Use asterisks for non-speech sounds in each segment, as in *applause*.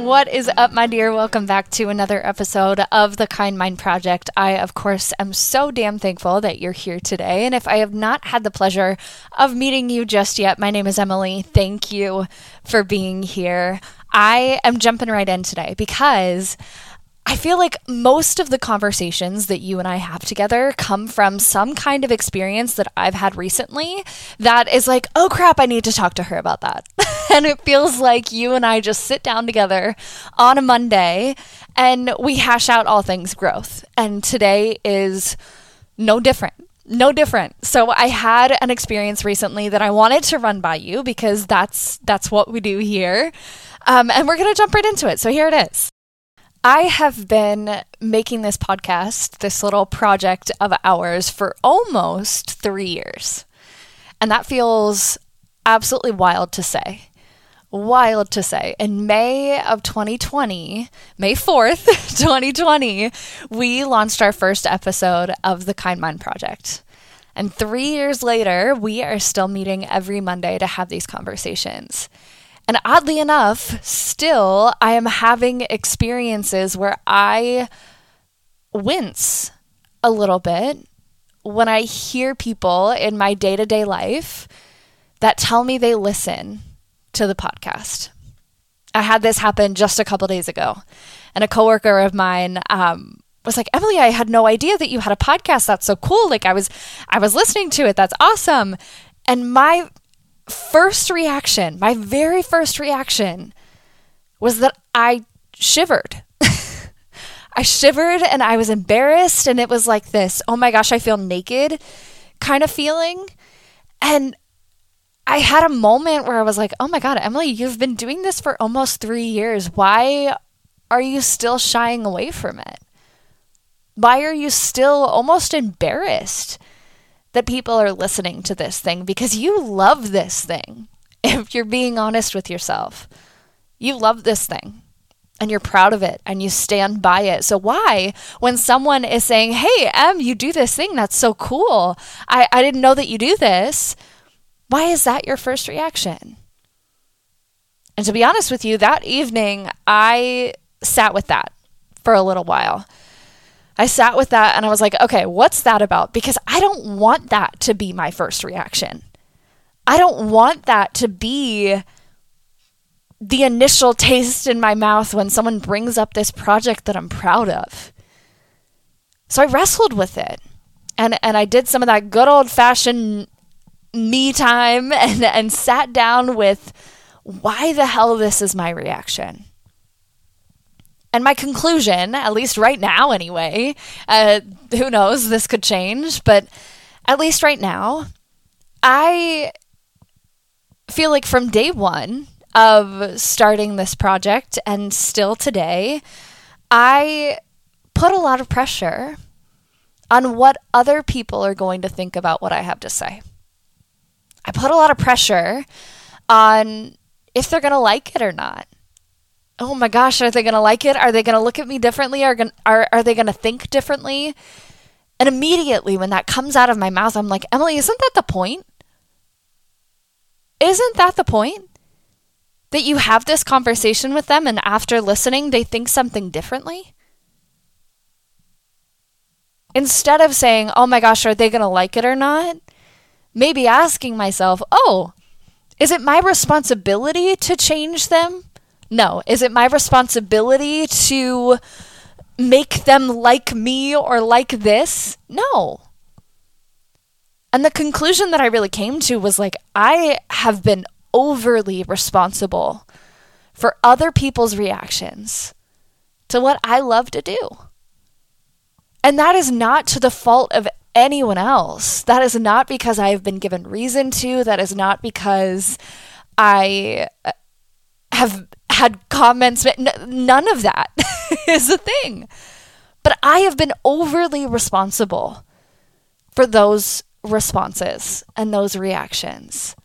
What is up, my dear? Welcome back to another episode of the Kind Mind Project. I, of course, am so damn thankful that you're here today. And if I have not had the pleasure of meeting you just yet, my name is Emily. Thank you for being here. I am jumping right in today because I feel like most of the conversations that you and I have together come from some kind of experience that I've had recently that is like, oh crap, I need to talk to her about that. *laughs* and it feels like you and I just sit down together on a Monday and we hash out all things growth. And today is no different no different. So I had an experience recently that I wanted to run by you because that's that's what we do here, um, and we're gonna jump right into it. So here it is. I have been making this podcast, this little project of ours, for almost three years. And that feels absolutely wild to say. Wild to say. In May of 2020, May 4th, 2020, *laughs* we launched our first episode of the Kind Mind Project. And three years later, we are still meeting every Monday to have these conversations. And oddly enough, still, I am having experiences where I wince a little bit when I hear people in my day to day life that tell me they listen to the podcast. I had this happen just a couple days ago, and a coworker of mine um, was like, "Emily, I had no idea that you had a podcast. That's so cool! Like, I was, I was listening to it. That's awesome." And my first reaction, my very first reaction, was that I shivered. *laughs* I shivered and I was embarrassed, and it was like this oh my gosh, I feel naked kind of feeling. And I had a moment where I was like, oh my God, Emily, you've been doing this for almost three years. Why are you still shying away from it? Why are you still almost embarrassed? That people are listening to this thing because you love this thing. If you're being honest with yourself, you love this thing and you're proud of it and you stand by it. So why, when someone is saying, Hey, Em, you do this thing, that's so cool. I, I didn't know that you do this. Why is that your first reaction? And to be honest with you, that evening I sat with that for a little while. I sat with that and I was like, okay, what's that about? Because I don't want that to be my first reaction. I don't want that to be the initial taste in my mouth when someone brings up this project that I'm proud of. So I wrestled with it. And and I did some of that good old fashioned me time *laughs* and and sat down with why the hell this is my reaction. And my conclusion, at least right now anyway, uh, who knows, this could change, but at least right now, I feel like from day one of starting this project and still today, I put a lot of pressure on what other people are going to think about what I have to say. I put a lot of pressure on if they're going to like it or not oh my gosh, are they going to like it? Are they going to look at me differently? Are, gonna, are, are they going to think differently? And immediately when that comes out of my mouth, I'm like, Emily, isn't that the point? Isn't that the point? That you have this conversation with them and after listening, they think something differently? Instead of saying, oh my gosh, are they going to like it or not? Maybe asking myself, oh, is it my responsibility to change them? No. Is it my responsibility to make them like me or like this? No. And the conclusion that I really came to was like, I have been overly responsible for other people's reactions to what I love to do. And that is not to the fault of anyone else. That is not because I have been given reason to. That is not because I uh, have had comments. None of that *laughs* is a thing. But I have been overly responsible for those responses and those reactions.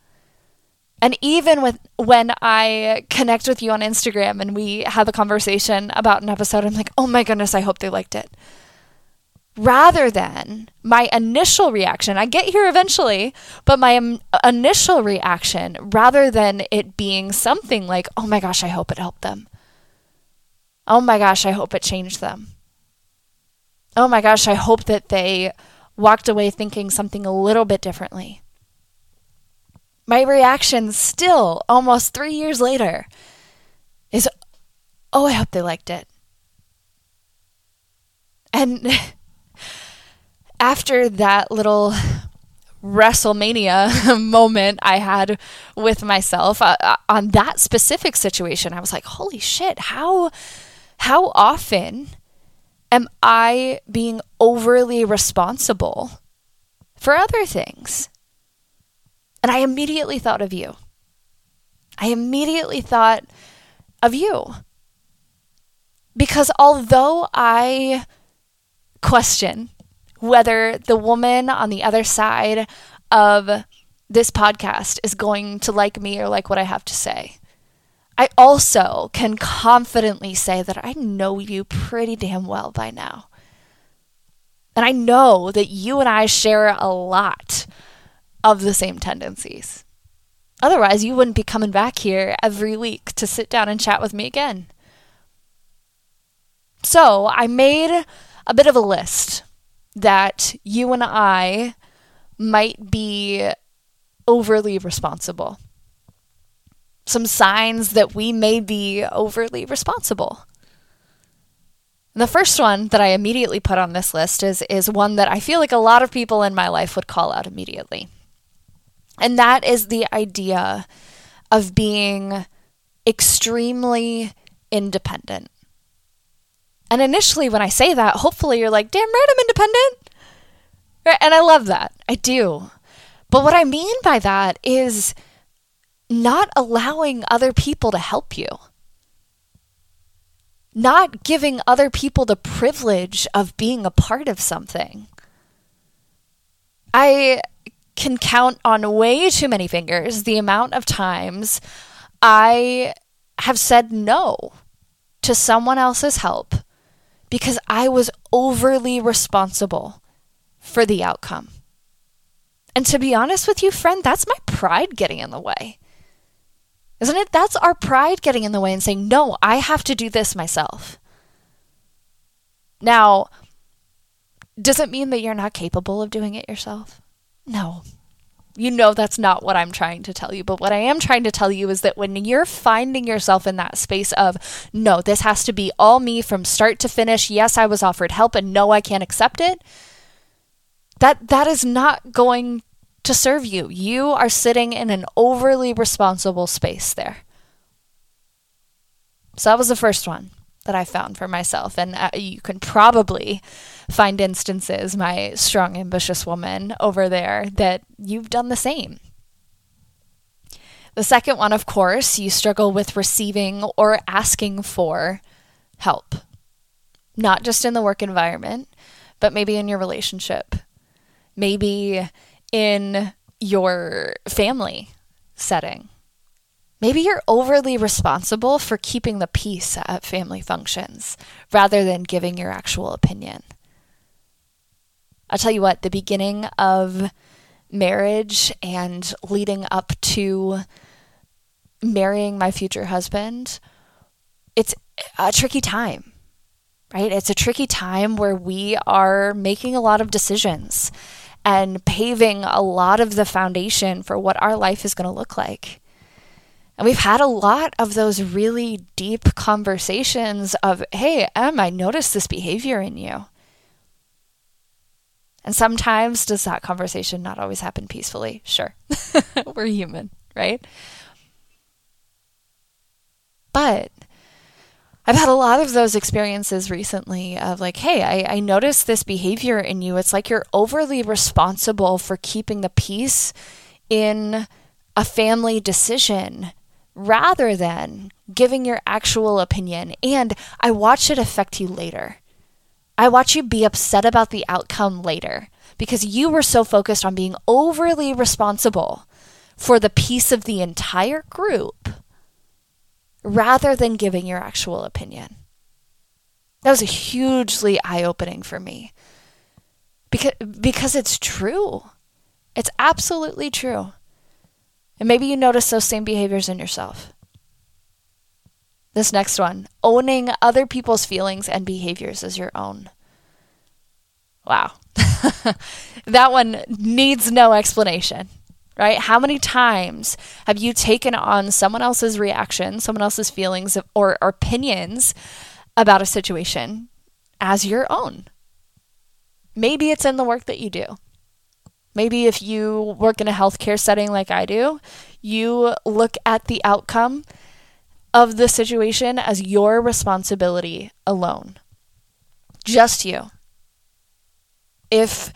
And even with when I connect with you on Instagram and we have a conversation about an episode, I'm like, oh my goodness, I hope they liked it. Rather than my initial reaction, I get here eventually, but my um, initial reaction, rather than it being something like, oh my gosh, I hope it helped them. Oh my gosh, I hope it changed them. Oh my gosh, I hope that they walked away thinking something a little bit differently my reaction still, almost three years later, is, oh, I hope they liked it. And *laughs* after that little WrestleMania *laughs* moment I had with myself uh, uh, on that specific situation, I was like, holy shit, how, how often am I being overly responsible for other things? And I immediately thought of you. I immediately thought of you. Because although I question whether the woman on the other side of this podcast is going to like me or like what I have to say, I also can confidently say that I know you pretty damn well by now. And I know that you and I share a lot of the same tendencies. Otherwise, you wouldn't be coming back here every week to sit down and chat with me again. So, I made a bit of a list that you and I might be overly responsible. Some signs that we may be overly responsible. The first one that I immediately put on this list is, is one that I feel like a lot of people in my life would call out immediately. And that is the idea of being extremely independent. And initially, when I say that, hopefully you're like, damn right, I'm independent. Right? And I love that. I do. But what I mean by that is not allowing other people to help you, not giving other people the privilege of being a part of something. I can count on way too many fingers the amount of times I have said no to someone else's help because I was overly responsible for the outcome. And to be honest with you, friend, that's my pride getting in the way. Isn't it? That's our pride getting in the way and saying, no, I have to do this myself. Now, does it mean that you're not capable of doing it yourself? No. You know that's not what I'm trying to tell you. But what I am trying to tell you is that when you're finding yourself in that space of, no, this has to be all me from start to finish. Yes, I was offered help and no, I can't accept it. That that is not going to serve you. You are sitting in an overly responsible space there. So that was the first one that I found for myself. And uh, you can probably find instances, my strong, ambitious woman over there, that you've done the same. The second one, of course, you struggle with receiving or asking for help, not just in the work environment, but maybe in your relationship, maybe in your family setting Maybe you're overly responsible for keeping the peace at family functions rather than giving your actual opinion. I'll tell you what, the beginning of marriage and leading up to marrying my future husband, it's a tricky time, right? It's a tricky time where we are making a lot of decisions and paving a lot of the foundation for what our life is going to look like. And we've had a lot of those really deep conversations of, hey, Em, I noticed this behavior in you. And sometimes does that conversation not always happen peacefully? Sure. *laughs* We're human, right? But I've had a lot of those experiences recently of like, hey, I, I noticed this behavior in you. It's like you're overly responsible for keeping the peace in a family decision rather than giving your actual opinion. And I watch it affect you later. I watch you be upset about the outcome later because you were so focused on being overly responsible for the peace of the entire group rather than giving your actual opinion. That was a hugely eye opening for me because, because it's true. It's absolutely true. And maybe you notice those same behaviors in yourself. This next one owning other people's feelings and behaviors as your own. Wow. *laughs* that one needs no explanation right? How many times have you taken on someone else's reaction, someone else's feelings or, opinions about a situation as your own? Maybe it's in the work that you do. Maybe if you work in a healthcare setting like I do, you look at the outcome of the situation as your responsibility alone. Just you. If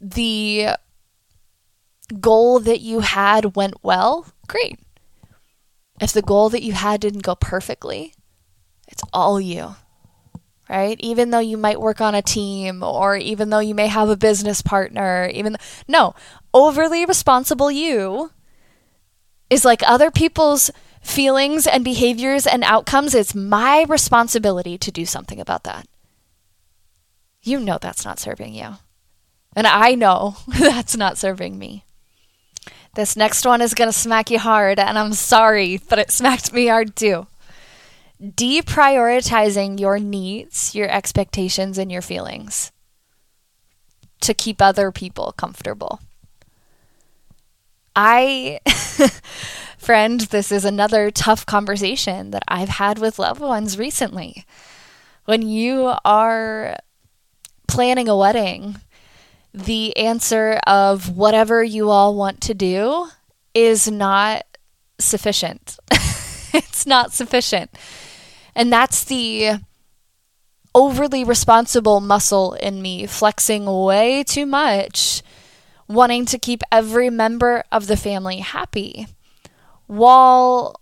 the goal that you had went well, great. If the goal that you had didn't go perfectly, it's all you. Right? Even though you might work on a team or even though you may have a business partner, even no, overly responsible you is like other people's feelings and behaviors and outcomes. It's my responsibility to do something about that. You know that's not serving you. And I know *laughs* that's not serving me. This next one is going to smack you hard, and I'm sorry, but it smacked me hard too. Deprioritizing your needs, your expectations, and your feelings to keep other people comfortable. I, *laughs* friend, this is another tough conversation that I've had with loved ones recently. When you are planning a wedding, the answer of whatever you all want to do is not sufficient. *laughs* *laughs* it's not sufficient. And that's the overly responsible muscle in me flexing way too much, wanting to keep every member of the family happy while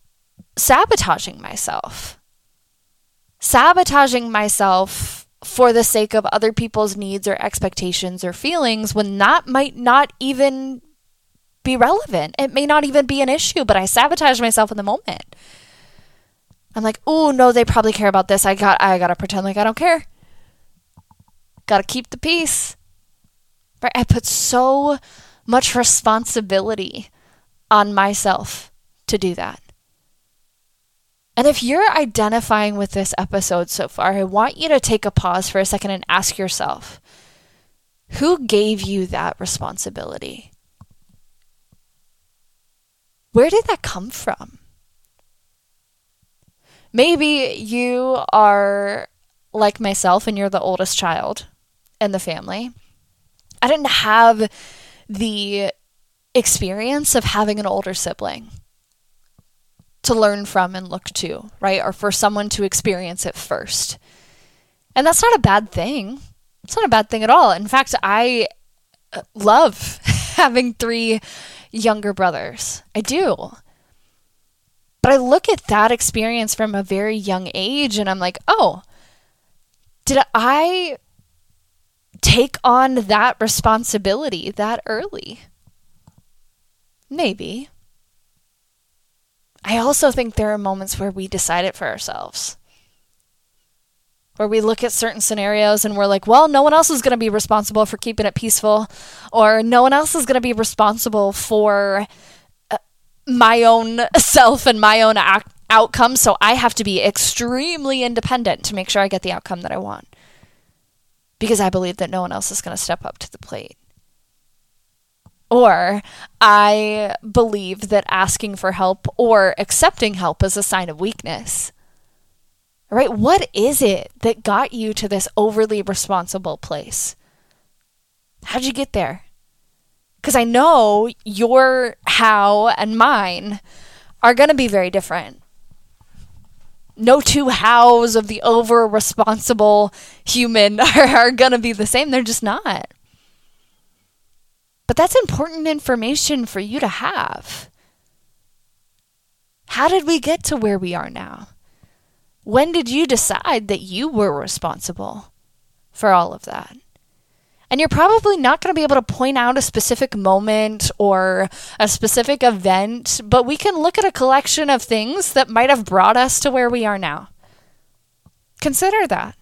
sabotaging myself. Sabotaging myself for the sake of other people's needs or expectations or feelings when that might not even be relevant. It may not even be an issue, but I sabotage myself in the moment. I'm like, "Oh, no, they probably care about this. I got I got to pretend like I don't care. Got to keep the peace." Right? I put so much responsibility on myself to do that. And if you're identifying with this episode so far, I want you to take a pause for a second and ask yourself who gave you that responsibility? Where did that come from? Maybe you are like myself and you're the oldest child in the family. I didn't have the experience of having an older sibling to learn from and look to, right? Or for someone to experience it first. And that's not a bad thing. It's not a bad thing at all. In fact, I love *laughs* having three younger brothers. I do. But I look at that experience from a very young age and I'm like, oh, did I take on that responsibility that early? Maybe. I also think there are moments where we decide it for ourselves. Where we look at certain scenarios and we're like, well, no one else is going to be responsible for keeping it peaceful, or no one else is going to be responsible for my own self and my own ac- outcome. So I have to be extremely independent to make sure I get the outcome that I want. Because I believe that no one else is going to step up to the plate. Or I believe that asking for help or accepting help is a sign of weakness. Right? What is it that got you to this overly responsible place? How'd you get there? Because I know your how and mine are going to be very different. no two hows of the over responsible human *laughs* are, are going to be the same. They're just not. But that's important information for you to have. How did we get to where we are now? When did you decide that you were responsible for all of that? And you're probably not going to be able to point out a specific moment or a specific event, but we can look at a collection of things that might have brought us to where we are now. Consider that.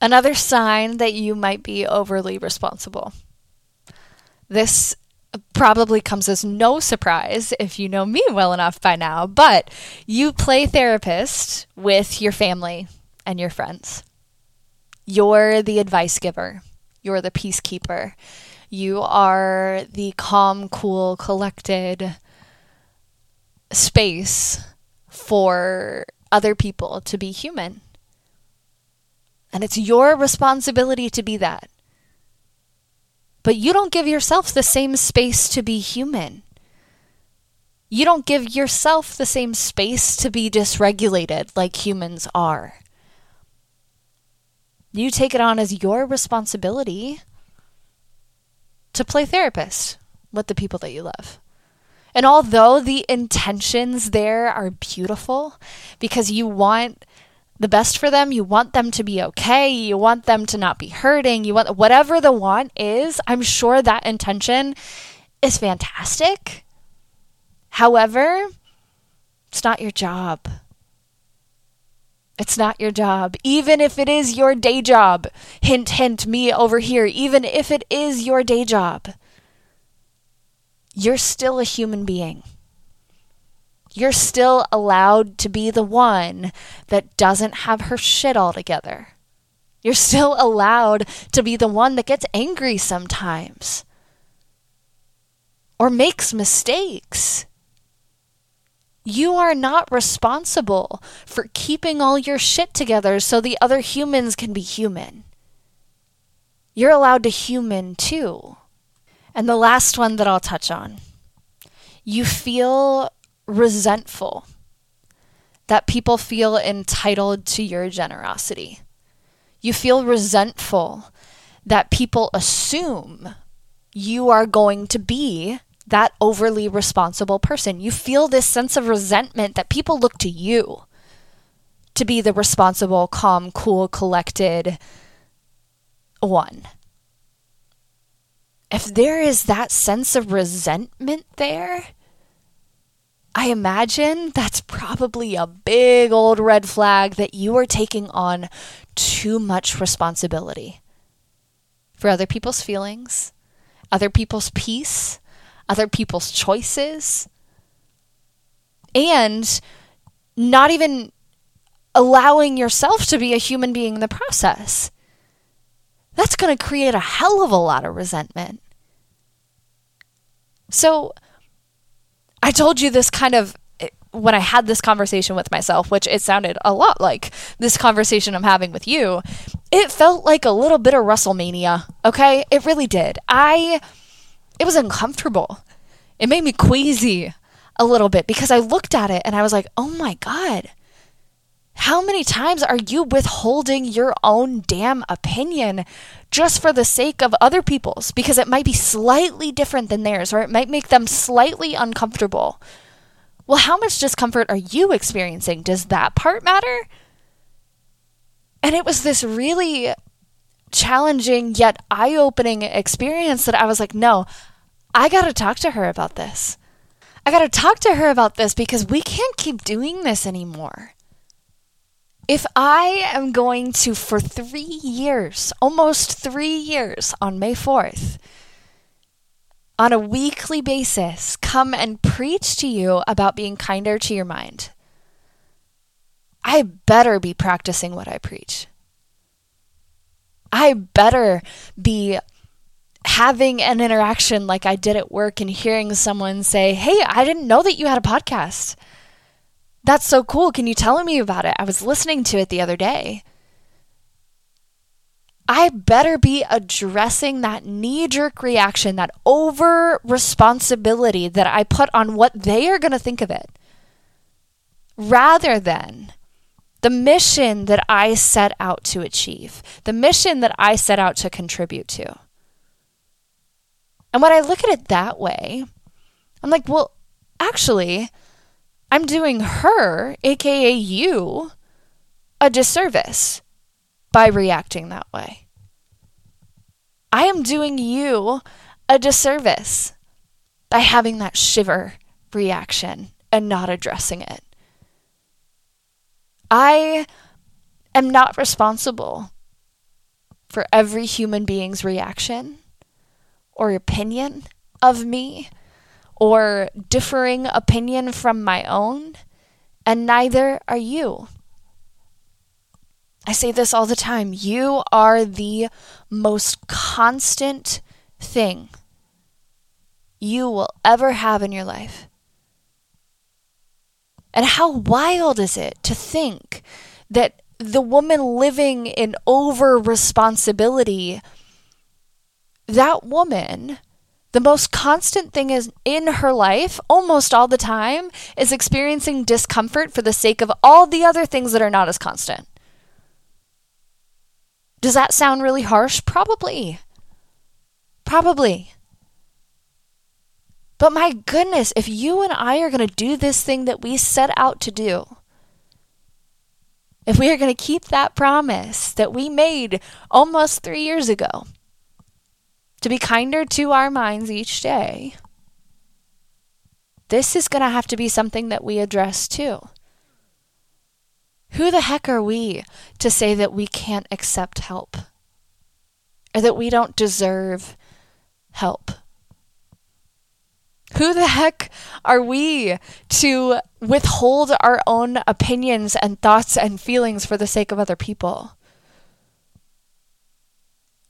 Another sign that you might be overly responsible. This probably comes as no surprise if you know me well enough by now, but you play therapist with your family and your friends. You're the advice giver you're the peacekeeper. You are the calm, cool, collected space for other people to be human. And it's your responsibility to be that. But you don't give yourself the same space to be human. You don't give yourself the same space to be dysregulated like humans are. You take it on as your responsibility to play therapist with the people that you love. And although the intentions there are beautiful because you want the best for them, you want them to be okay, you want them to not be hurting, you want whatever the want is, I'm sure that intention is fantastic. However, it's not your job. It's not your job. Even if it is your day job. Hint, hint, me over here. Even if it is your day job, you're still a human being. You're still allowed to be the one that doesn't have her shit all together. You're still allowed to be the one that gets angry sometimes or makes mistakes. You are not responsible for keeping all your shit together so the other humans can be human. You're allowed to human too. And the last one that I'll touch on you feel resentful that people feel entitled to your generosity. You feel resentful that people assume you are going to be that overly responsible person. You feel this sense of resentment that people look to you to be the responsible, calm, cool, collected one. If there is that sense of resentment there, I imagine that's probably a big old red flag that you are taking on too much responsibility for other people's feelings, other people's peace, other people's choices, and not even allowing yourself to be a human being in the process. That's going to create a hell of a lot of resentment. So, I told you this kind of eh, when I had this conversation with myself, which it sounded a lot like this conversation I'm having with you, it felt like a little bit of WrestleMania. Okay. It really did. I it was uncomfortable. It made me queasy a little bit because I looked at it and I was like, oh my God, how many times are you withholding your own damn opinion just for the sake of other people's? Because it might be slightly different than theirs or it might make them slightly uncomfortable. Well, how much discomfort are you experiencing? Does that part matter? And it was this really challenging yet eye opening experience that I was like, no, I got to talk to her about this. I got to talk to her about this because we can't keep doing this anymore. If I am going to, for three years, almost three years on May 4th, on a weekly basis, come and preach to you about being kinder to your mind, I better be practicing what I preach. I better be having an interaction like I did at work and hearing someone say, Hey, I didn't know that you had a podcast. That's so cool. Can you tell me about it? I was listening to it the other day. I better be addressing that knee jerk reaction, that over responsibility that I put on what they are going to think of it, rather than the mission that I set out to achieve, the mission that I set out to contribute to. And when I look at it that way, I'm like, well, actually, I'm doing her, aka you, a disservice by reacting that way. I am doing you a disservice by having that shiver reaction and not addressing it. I am not responsible for every human being's reaction or opinion of me or differing opinion from my own, and neither are you. I say this all the time. You are the most constant thing you will ever have in your life. And how wild is it to think that the woman living in over responsibility, that woman, the most constant thing is in her life, almost all the time, is experiencing discomfort for the sake of all the other things that are not as constant. Does that sound really harsh? Probably. Probably. But my goodness, if you and I are going to do this thing that we set out to do, if we are going to keep that promise that we made almost three years ago, to be kinder to our minds each day, this is going to have to be something that we address too. Who the heck are we to say that we can't accept help or that we don't deserve help? Who the heck are we to withhold our own opinions and thoughts and feelings for the sake of other people?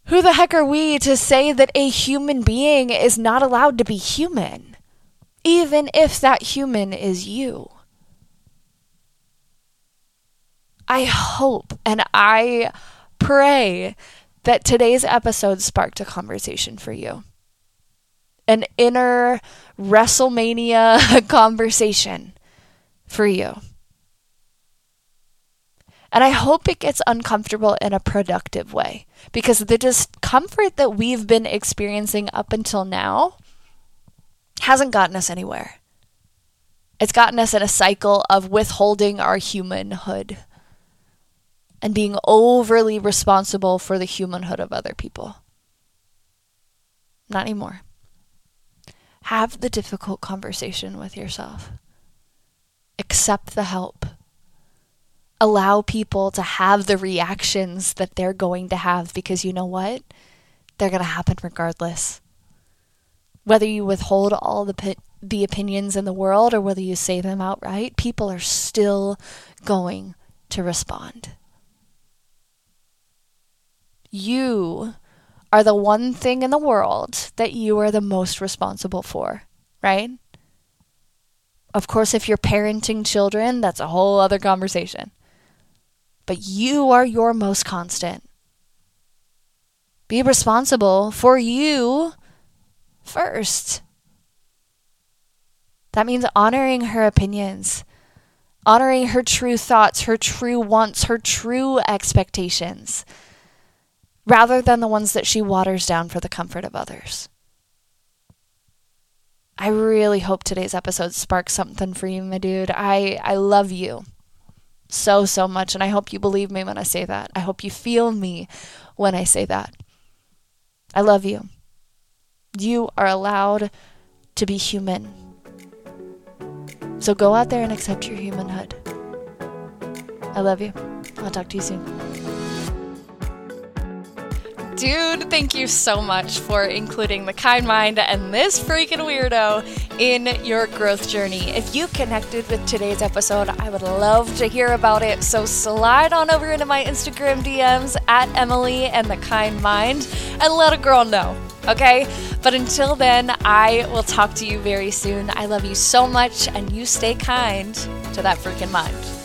Who the heck are we to say that a human being is not allowed to be human, even if that human is you? I hope and I pray that today's episode sparked a conversation for you an inner WrestleMania *laughs* conversation for you. And I hope it gets uncomfortable in a productive way because the discomfort that we've been experiencing up until now hasn't gotten us anywhere. It's gotten us in a cycle of withholding our humanhood and being overly responsible for the humanhood of other people. Not anymore. Have the difficult conversation with yourself. Accept the help. Allow people to have the reactions that they're going to have because you know what? They're going to happen regardless. Whether you withhold all the the opinions in the world or whether you say them outright, people are still going to respond. You are the one thing in the world that you are the most responsible for, right? Of course, if you're parenting children, that's a whole other conversation. But you are your most constant. Be responsible for you first. That means honoring her opinions, honoring her true thoughts, her true wants, her true expectations rather than the ones that she waters down for the comfort of others. I really hope today's episode sparks something for you, my dude. I, I love you so, so much, and I hope you believe me when I say that. I hope you feel me when I say that. I love you. You are allowed to be human. So go out there and accept your humanhood. I love you. I'll talk to you soon. Dude, thank you so much for including the kind mind and this freaking weirdo in your growth journey. If you connected with today's episode, I would love to hear about it. So slide on over into my Instagram DMs at Emily and the Kind Mind and let a girl know, okay? But until then, I will talk to you very soon. I love you so much, and you stay kind to that freaking mind.